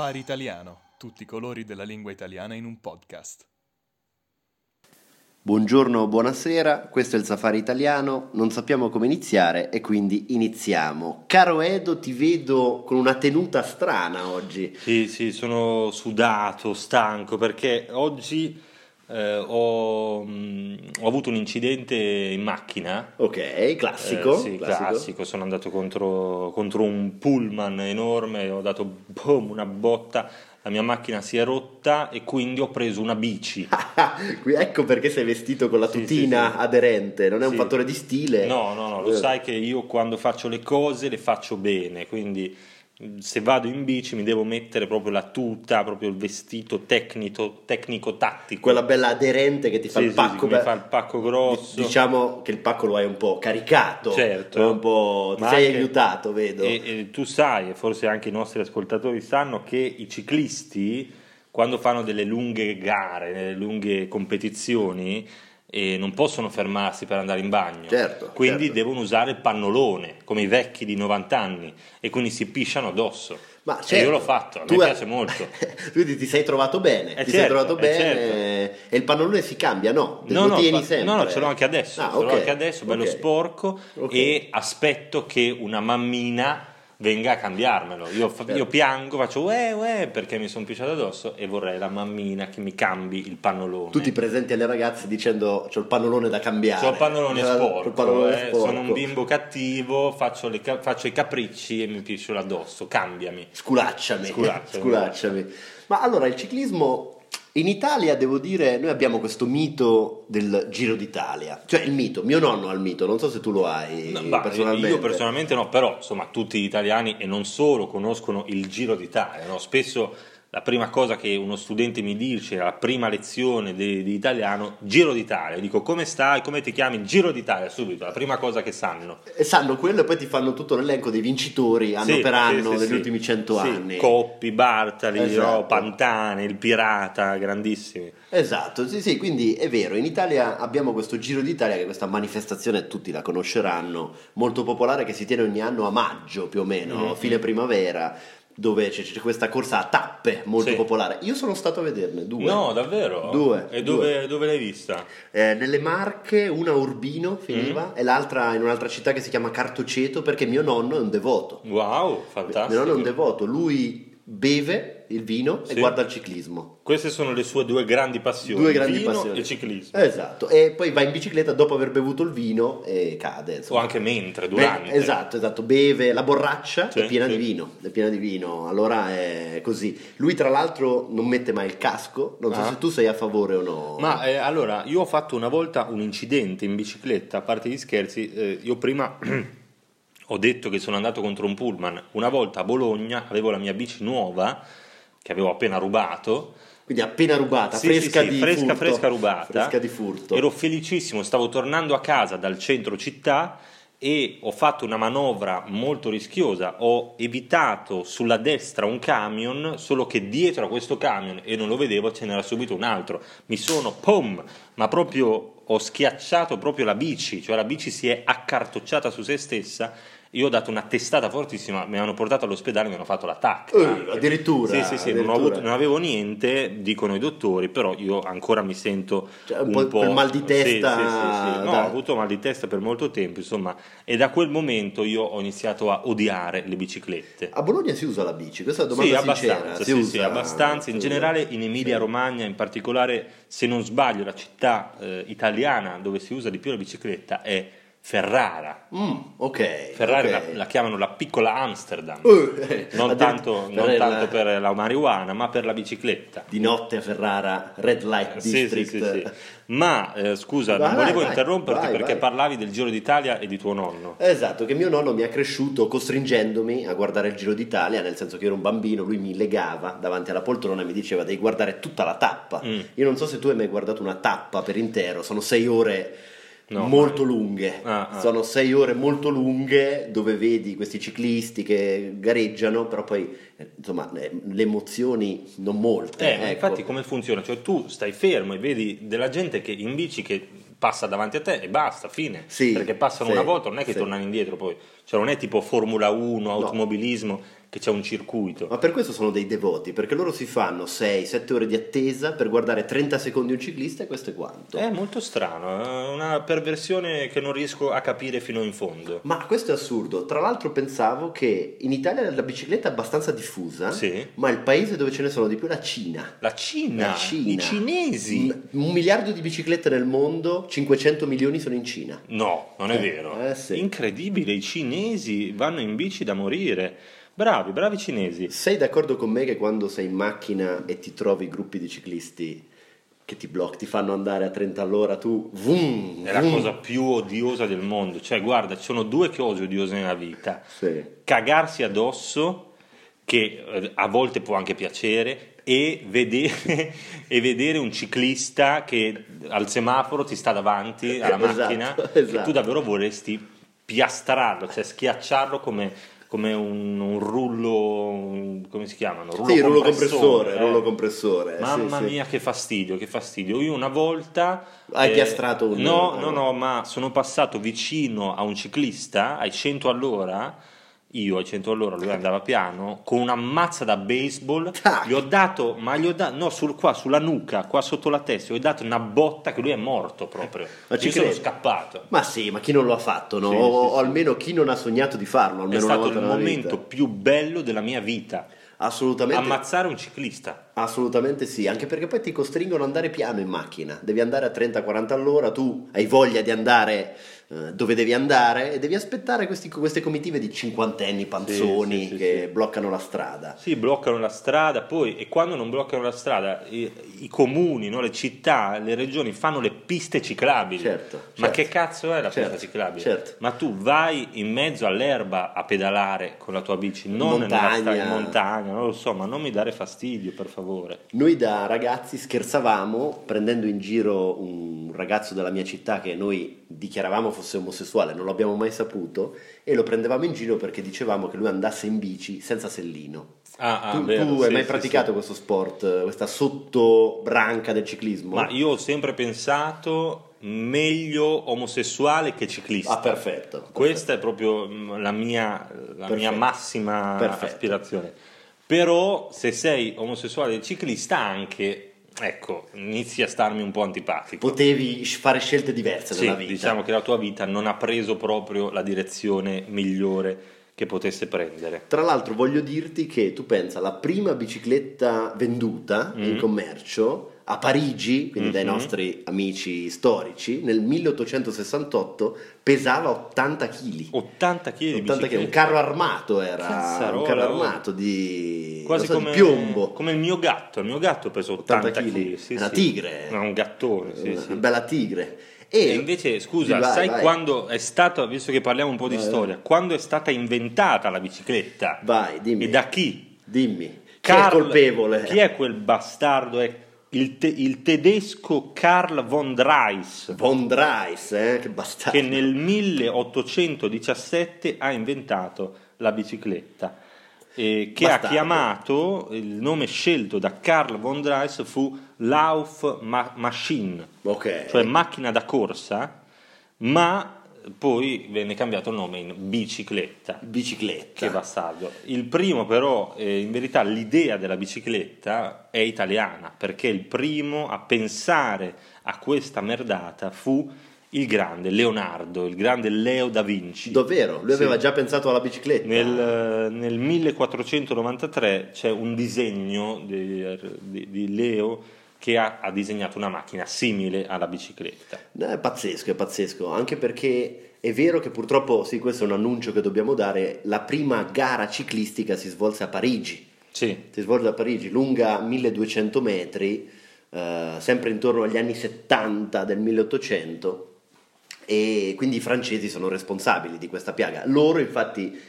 Safari Italiano, tutti i colori della lingua italiana in un podcast. Buongiorno, buonasera, questo è il Safari Italiano, non sappiamo come iniziare e quindi iniziamo. Caro Edo, ti vedo con una tenuta strana oggi. Sì, sì, sono sudato, stanco perché oggi eh, ho, mh, ho avuto un incidente in macchina. Ok, classico. Eh, sì, classico. classico. Sono andato contro, contro un pullman enorme, ho dato boom, una botta, la mia macchina si è rotta e quindi ho preso una bici. Qui ecco perché sei vestito con la tutina sì, sì. aderente, non è un fattore di stile. No, no, no, lo Eh. sai che io quando faccio le cose le faccio bene, quindi se vado in bici mi devo mettere proprio la tuta, proprio il vestito tecnico, tecnico-tattico. Quella bella aderente che ti fa Sì, il pacco. sì, beh, fa il pacco grosso. Diciamo che il pacco lo hai un po' caricato. Certo. Un po'... Ti Ma sei anche- aiutato, vedo. E, e tu sai, e forse anche i nostri ascoltatori sanno, che i ciclisti, quando fanno delle lunghe gare, delle lunghe competizioni, eh, non possono fermarsi per andare in bagno. Certo, quindi certo. devono usare il pannolone, come i vecchi di 90 anni, e quindi si pisciano addosso. Ma E certo, io l'ho fatto, a hai- piace molto. Quindi ti sei trovato bene, Eh ti sei certo, trovato eh bene e il pannolone si cambia, no? No, lo no, tieni sempre. no, no, ce l'ho anche adesso, Ah, ce l'ho ok, anche adesso, bello ok. sporco Ok. e aspetto che una mammina venga a cambiarmelo. Io, fa- Certo. io piango, faccio uè uè perché mi sono pisciato addosso e vorrei la mammina che mi cambi il pannolone. Tu ti presenti alle ragazze dicendo c'ho il pannolone da cambiare. C'ho il pannolone sporco, il pannolone eh, sporco. sono un bimbo cattivo, faccio, le faccio i capricci e mi piscio addosso, cambiami. Sculacciami. Sculacciami. Sculacciami. Ma allora il ciclismo in Italia devo dire noi abbiamo questo mito del Giro d'Italia. Cioè il mito, mio nonno ha il mito, non so se tu lo hai No, personalmente. Io personalmente no, però insomma tutti gli italiani e non solo conoscono il Giro d'Italia. no? Spesso la prima cosa che uno studente mi dice, la prima lezione di, di italiano, Giro d'Italia. Dico come stai, come ti chiami? Giro d'Italia, subito, la prima cosa che sanno. E sanno quello e poi ti fanno tutto l'elenco dei vincitori anno Sì, per anno sì, negli sì. ultimi cento anni. Coppi, Bartali, Esatto. no, Pantane, il Pirata, grandissimi. Esatto, sì, sì, quindi è vero, in Italia abbiamo questo Giro d'Italia, che è questa manifestazione, tutti la conosceranno, molto popolare che si tiene ogni anno a maggio più o meno, Mhm. fine primavera, dove c'è, c'è questa corsa a tappe molto Sì. popolare. Io sono stato a vederne due. No, davvero? Due, E due. dove, dove l'hai vista? Eh, nelle Marche, una a Urbino Mm. finiva e l'altra in un'altra città che si chiama Cartoceto perché mio nonno è un devoto. Wow, fantastico. Mio nonno è un devoto, lui beve il vino e Sì. guarda il ciclismo. Queste sono le sue due grandi passioni, Due grandi vino passioni. e ciclismo. Esatto, e poi va in bicicletta dopo aver bevuto il vino e cade. O Insomma. anche mentre, Beh, durante. esatto, esatto, beve la borraccia Sì, è piena sì. di vino, è piena di vino, allora è così. Lui tra l'altro non mette mai il casco, non so Ah. se tu sei a favore o no. Ma eh, allora, io ho fatto una volta un incidente in bicicletta, a parte gli scherzi, eh, io prima ho detto che sono andato contro un pullman, una volta a Bologna avevo la mia bici nuova, che avevo appena rubato, Quindi appena rubata, Sì, fresca sì, sì, di fresca, furto. fresca rubata. Fresca di furto. Ero felicissimo, stavo tornando a casa dal centro città e ho fatto una manovra molto rischiosa. Ho evitato sulla destra un camion, solo che dietro a questo camion, e non lo vedevo, ce n'era subito un altro. Mi sono, pom, ma proprio ho schiacciato proprio la bici, cioè la bici si è accartocciata su se stessa. Io ho dato una testata fortissima, mi hanno portato all'ospedale e mi hanno fatto l'attacco. Anche. addirittura, Sì, sì, sì, non, addirittura. avuto- non avevo niente, dicono i dottori, però io ancora mi sento Cioè, un un, po' po', quel mal di testa, Sì, sì, sì, sì. No, da- ho avuto mal di testa per molto tempo, insomma, e da quel momento io ho iniziato a odiare le biciclette. A Bologna si usa la bici, questa è una domanda Sì, abbastanza, sì, usa, sì, abbastanza. In generale in Emilia Romagna, in particolare, se non sbaglio, la città eh, italiana dove si usa di più la bicicletta è Ferrara. Mm, ok. Ferrari ok. la, la chiamano la piccola Amsterdam. Eh, non tanto, non per tanto la- per la marijuana, ma per la bicicletta. Di notte a Ferrara, Red Light Sì, sì, District. sì, sì. Ma eh, scusa, Vai, non volevo vai, interromperti vai, perché parlavi del Giro d'Italia e di tuo nonno. Esatto, che mio nonno mi ha cresciuto costringendomi a guardare il Giro d'Italia, nel senso che ero un bambino, lui mi legava davanti alla poltrona e mi diceva devi guardare tutta la tappa. Mm. Io non so se tu hai mai guardato una tappa per intero, sono sei ore No, molto lunghe. Ah, ah. Sono sei ore molto lunghe dove vedi questi ciclisti che gareggiano, però poi eh, insomma le, emozioni non molte. Eh, ma ecco. infatti come funziona? Cioè tu stai fermo e vedi della gente che in bici che passa davanti a te e basta, fine. Sì, Perché passano sì, una volta, non è che sì. tornano indietro poi. Cioè non è tipo Formula 1, automobilismo, che c'è un circuito. Ma per questo sono dei devoti, perché loro si fanno 6-7 ore di attesa per guardare 30 secondi un ciclista e questo è quanto. È molto strano, è una perversione che non riesco a capire fino in fondo. Ma questo è assurdo. Tra l'altro pensavo che in Italia la bicicletta è abbastanza diffusa, Sì. ma il paese dove ce ne sono di più è la Cina. La Cina, La Cina. i cinesi. Un, un miliardo di biciclette nel mondo, 500 milioni sono in Cina. No, non è Eh, vero. eh, sì. Incredibile, i cinesi vanno in bici da morire. Bravi, bravi cinesi. Sei d'accordo con me che quando sei in macchina e ti trovi gruppi di ciclisti che ti bloccano, ti fanno andare a 30 all'ora, tu vum, È la vum. cosa più odiosa del mondo. Cioè, guarda, ci sono due cose odiose nella vita. Sì. Cagarsi addosso, che eh, a volte può anche piacere, e vedere, e vedere un ciclista che al semaforo ti sta davanti alla Esatto, macchina e esatto. tu davvero vorresti piastrarlo, cioè schiacciarlo come, come un, un rullo, un- come si chiamano? Sì, il rullo compressore, eh. rullo compressore. sì, Mamma sì. mia, che fastidio, che fastidio. Io una volta. eh, Hai piastrato un- No, ah, no, no. no, ma sono passato vicino a un ciclista ai 100 all'ora. Io ai 100 all'ora, lui andava piano, con una mazza da baseball. Tac. Gli ho dato, ma gli ho dato, no, sul, qua sulla nuca, qua sotto la testa, gli ho dato una botta che lui è morto proprio. Ma ci Io sono scappato. Ma sì, ma chi non lo ha fatto, no? Sì, o, sì, o almeno chi non ha sognato di farlo, È almeno una stato volta il nella momento vita. più bello della mia vita. Assolutamente. Ammazzare un ciclista. Assolutamente sì, anche perché poi ti costringono ad andare piano in macchina, devi andare a 30-40 all'ora, tu hai voglia di andare dove devi andare e devi aspettare questi- queste comitive di cinquantenni panzoni sì, sì, che sì. bloccano la strada. Sì, bloccano la strada, poi e quando non bloccano la strada i, i comuni, no, le città, le regioni fanno le piste ciclabili. Certo, Ma certo. che cazzo è la Certo, pista ciclabile? certo. Ma tu vai in mezzo all'erba a pedalare con la tua bici, non montagna. in montagna, non lo so, ma non mi dare fastidio, per favore. Noi da ragazzi scherzavamo prendendo in giro un ragazzo della mia città che noi dichiaravamo fosse omosessuale, non l'abbiamo mai saputo e lo prendevamo in giro perché dicevamo che lui andasse in bici senza sellino. Ah, ah, tu vero, tu sì, hai mai sì, praticato sì. questo sport, questa sottobranca del ciclismo? Ma io ho sempre pensato meglio omosessuale che ciclista. Ah, perfetto. Questa è proprio mm, la mia, la mia Perfetto. massima Perfetto. aspirazione. Però se sei omosessuale e ciclista anche, ecco, inizi a starmi un po' antipatico. Potevi fare scelte diverse Sì, nella vita. diciamo che la tua vita non ha preso proprio la direzione migliore che potesse prendere. Tra l'altro voglio dirti che tu pensa, la prima bicicletta venduta in Mm. commercio a Parigi, quindi dai Mhm. nostri amici storici, nel 1868 pesava 80 kg. 80 kg di 80 kg, bicicletta. un carro armato era, Cazzarola, un carro oh. armato di, Quasi so, di come, piombo. come il mio gatto, il mio gatto pesa 80, 80 kg. Sì, una sì. tigre. È un gattone, sì, una sì. bella tigre. E invece, scusa, Vai, sai vai. quando è stata, visto che parliamo un po' di Vai, storia, quando è stata inventata la bicicletta? Vai, dimmi. E da chi? Dimmi. Chi Carl- è colpevole? Chi è quel bastardo? È il, te- il tedesco Karl von Dreis, Von Dreis, eh? Che bastardo. che nel 1817 ha inventato la bicicletta. eh, che Bastardo. ha chiamato il nome scelto da Karl von Dreis fu Laufmaschine, Ok. cioè macchina da corsa, ma poi venne cambiato il nome in bicicletta. Bicicletta. Che bastardo. Il primo però, eh, in verità, l'idea della bicicletta è italiana, perché il primo a pensare a questa merdata fu il grande Leonardo, il grande Leo da Vinci. Davvero? Lui Sì. aveva già pensato alla bicicletta? Nel, eh, nel 1493 c'è un disegno di, di- di Leo che ha, ha disegnato una macchina simile alla bicicletta. È pazzesco, è pazzesco, anche perché è vero che purtroppo, sì, questo è un annuncio che dobbiamo dare, la prima gara ciclistica si svolse a Parigi, Sì, si svolge a Parigi, lunga 1200 metri, eh, sempre intorno agli anni 70 del 1800, e quindi i francesi sono responsabili di questa piaga. Loro infatti,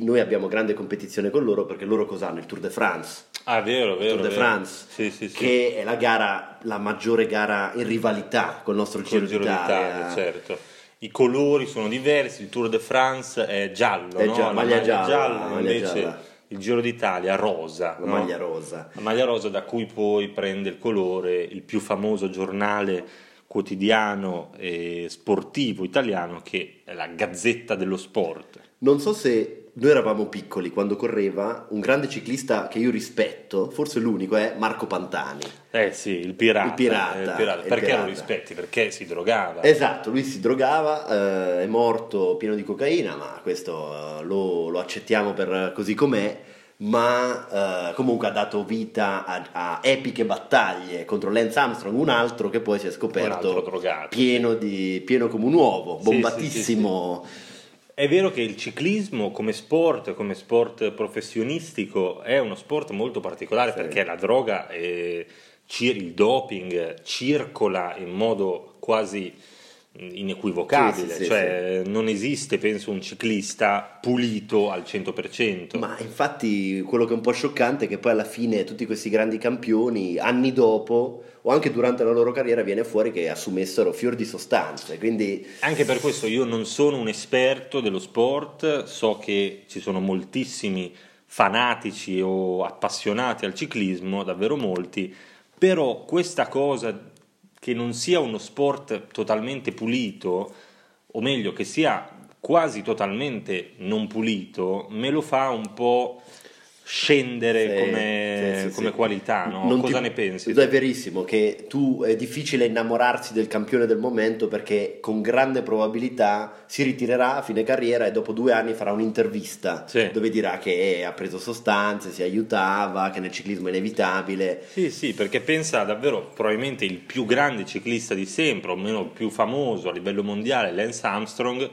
noi abbiamo grande competizione con loro perché loro cos'hanno? Il Tour de France. Ah, vero, vero. Tour de. France, Sì, sì, sì. che è la gara, la maggiore gara in rivalità col nostro Giro, Giro d'Italia. d'Italia, certo. I colori sono diversi, il Tour de France è giallo, È no? già- La maglia gialla, maglia invece gialla. il Giro d'Italia rosa, La no? maglia rosa. La maglia rosa da cui poi prende il colore il più famoso giornale quotidiano e sportivo italiano che è la Gazzetta dello Sport. Non so se noi eravamo piccoli quando correva, un grande ciclista che io rispetto, forse l'unico, è Marco Pantani. Eh sì, il pirata. Il pirata, il pirata. il Perché pirata. lo rispetti? Perché si drogava. Esatto, lui si drogava, eh, è morto pieno di cocaina, ma questo eh, lo, lo accettiamo per così com'è, ma eh, comunque ha dato vita a, a epiche battaglie contro Lance Armstrong, un altro che poi si è scoperto drogato. pieno, di, pieno come un uovo, Sì, bombatissimo. È vero che il ciclismo come sport, come sport professionistico, è uno sport molto particolare Sì. perché la droga, e il doping circola in modo quasi inequivocabile, Sì, sì, sì, cioè non esiste, penso, un ciclista pulito al 100%. Ma infatti quello che è un po' scioccante è che poi alla fine tutti questi grandi campioni, anni dopo o anche durante la loro carriera, viene fuori che assumessero fior di sostanze. Quindi Anche per questo io non sono un esperto dello sport, so che ci sono moltissimi fanatici o appassionati al ciclismo, davvero molti, però questa cosa che non sia uno sport totalmente pulito, o meglio che sia quasi totalmente non pulito, me lo fa un po' scendere Sì, come, sì, sì, come qualità, no? Non Cosa ti- ne pensi? È verissimo che tu è difficile innamorarsi del campione del momento perché con grande probabilità si ritirerà a fine carriera e dopo due anni farà un'intervista dove dirà che ha preso sostanze, si aiutava, che nel ciclismo è inevitabile. Sì, sì, perché pensa davvero probabilmente il più grande ciclista di sempre, o meno il più famoso a livello mondiale, Lance Armstrong,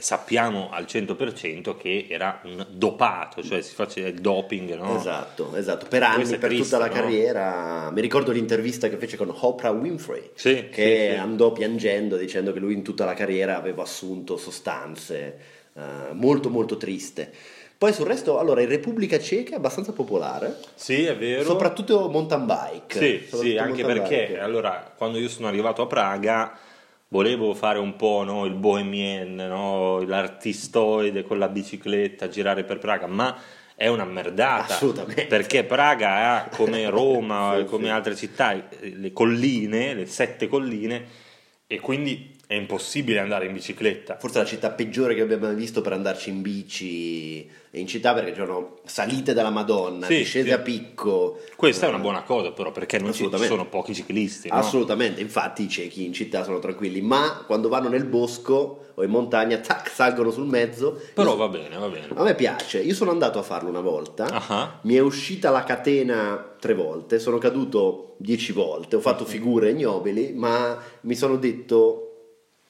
sappiamo al 100% che era un dopato, cioè si faceva il doping, no? Esatto, esatto. Per anni, per triste, tutta la no? carriera. Mi ricordo l'intervista che fece con Oprah Winfrey. Sì, che sì, sì. andò piangendo dicendo che lui in tutta la carriera aveva assunto sostanze eh, molto molto triste. Poi sul resto, allora, in Repubblica Ceca è abbastanza popolare, Sì, è vero. soprattutto mountain bike. Sì, Soprattutto sì, anche perché bike. allora quando io sono arrivato a Praga volevo fare un po' no, il bohemien, no, l'artistoide con la bicicletta, girare per Praga, ma è una merdata. Perché Praga ha come Roma Sì, come sì. altre città eh, le colline, le sette colline e quindi è impossibile andare in bicicletta. Forse è la città peggiore che abbiamo mai visto per andarci in bici in città perché c'erano salite della Madonna, Sì, discese sì. a picco. Questa è Eh, una buona cosa però perché non ci sono pochi ciclisti. no? Assolutamente, infatti i ciechi in città sono tranquilli, ma quando vanno nel bosco o in montagna, tac, salgono sul mezzo. Però va bene, va bene. A me piace, io sono andato a farlo una volta, Ah. mi è uscita la catena tre volte, sono caduto dieci volte, ho fatto figure ignobili, ma mi sono detto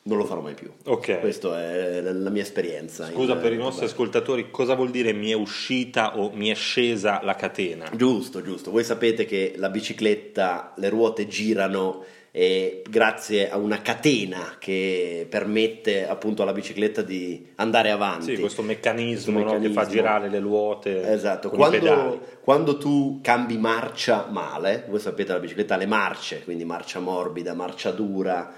non lo farò mai più. Ok. Questa è la- mia esperienza. Scusa per i nostri ascoltatori, cosa vuol dire mi è uscita o mi è scesa la catena? Giusto, giusto. Voi sapete che la bicicletta, le ruote girano e grazie a una catena che permette appunto alla bicicletta di andare avanti. Sì, questo meccanismo, Questo no, che fa meccanismo. girare le ruote Esatto, quando, quando tu cambi marcia male, voi sapete la bicicletta ha le marce, quindi marcia morbida, marcia dura,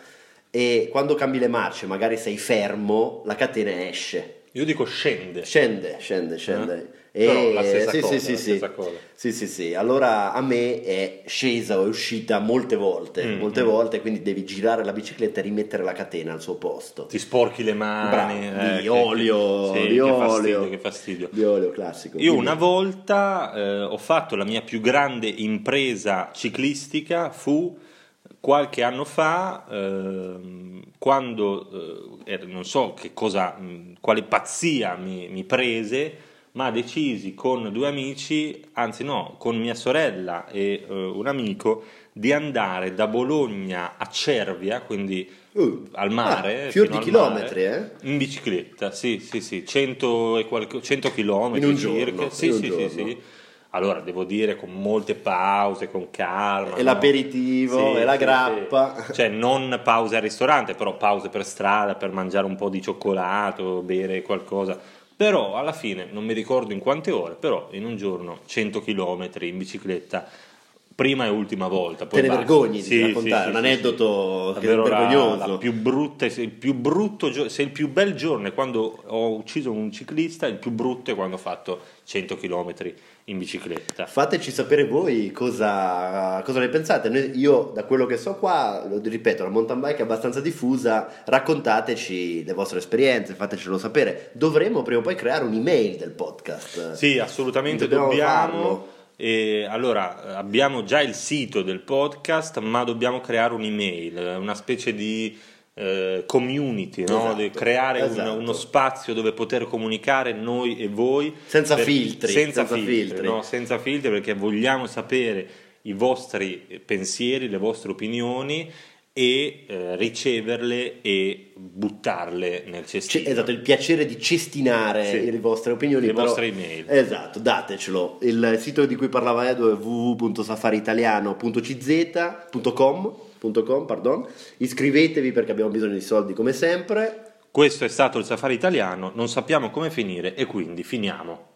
e quando cambi le marce magari sei fermo, la catena esce. Io dico scende. Scende, scende, scende. Eh? Però la stessa sì, cosa, sì, la sì. stessa cosa. Sì, sì, sì. Allora a me è scesa o è uscita molte volte, Mm, molte mm. volte, quindi devi girare la bicicletta e rimettere la catena al suo posto. Ti sporchi le mani. Bravo, eh, di olio, sì, di che olio. fastidio, che fastidio. Di olio classico. Io una volta eh, ho fatto la mia più grande impresa ciclistica, fu qualche anno fa, ehm, quando eh, era- non so che cosa, mh, quale pazzia mi, mi prese, ma decisi con due amici, anzi no, con mia sorella e eh, un amico, di andare da Bologna a Cervia, quindi Uh, al mare, ah, fior di al mare, chilometri, eh? in bicicletta, sì, sì, sì, 100, e qualche, 100 km In un circa. giorno, sì, sì, sì, sì. Allora, devo dire con molte pause, con calma. E no? l'aperitivo, e la grappa. sì. Cioè, non pause al ristorante, però pause per strada, per mangiare un po' di cioccolato, bere qualcosa. Però alla fine, non mi ricordo in quante ore, però in un giorno 100 km in bicicletta prima e ultima volta. Te ne vergogni Sì, di raccontare, sì, un aneddoto vergognoso. la più brutta, se il più brutto se il più bel giorno è quando ho ucciso un ciclista, il più brutto è quando ho fatto 100 km in bicicletta. Fateci sapere voi cosa, cosa ne pensate. Noi- io, da quello che so qua, lo ripeto, la mountain bike è abbastanza diffusa. Raccontateci le vostre esperienze, fatecelo sapere. Dovremmo prima o poi creare un'email del podcast. Sì, assolutamente Dobbiamo dobbiamo. E allora, abbiamo già il sito del podcast, ma dobbiamo creare un'email, una specie di eh, community, no? Esatto, creare un- esatto. uno spazio dove poter comunicare noi e voi. Senza per- filtri, Senza, senza filtri, filtri. no? senza filtri perché vogliamo sapere i vostri pensieri, le vostre opinioni e eh, riceverle e buttarle nel C- cestino. esatto, il piacere di cestinare Sì. le vostre opinioni. Le però- vostre email. Esatto, datecelo. Il sito di cui parlava Edo è www.safariitaliano.cz.com pardon. Iscrivetevi perché abbiamo bisogno di soldi come sempre. Questo è stato il Safari Italiano, non sappiamo come finire e quindi finiamo.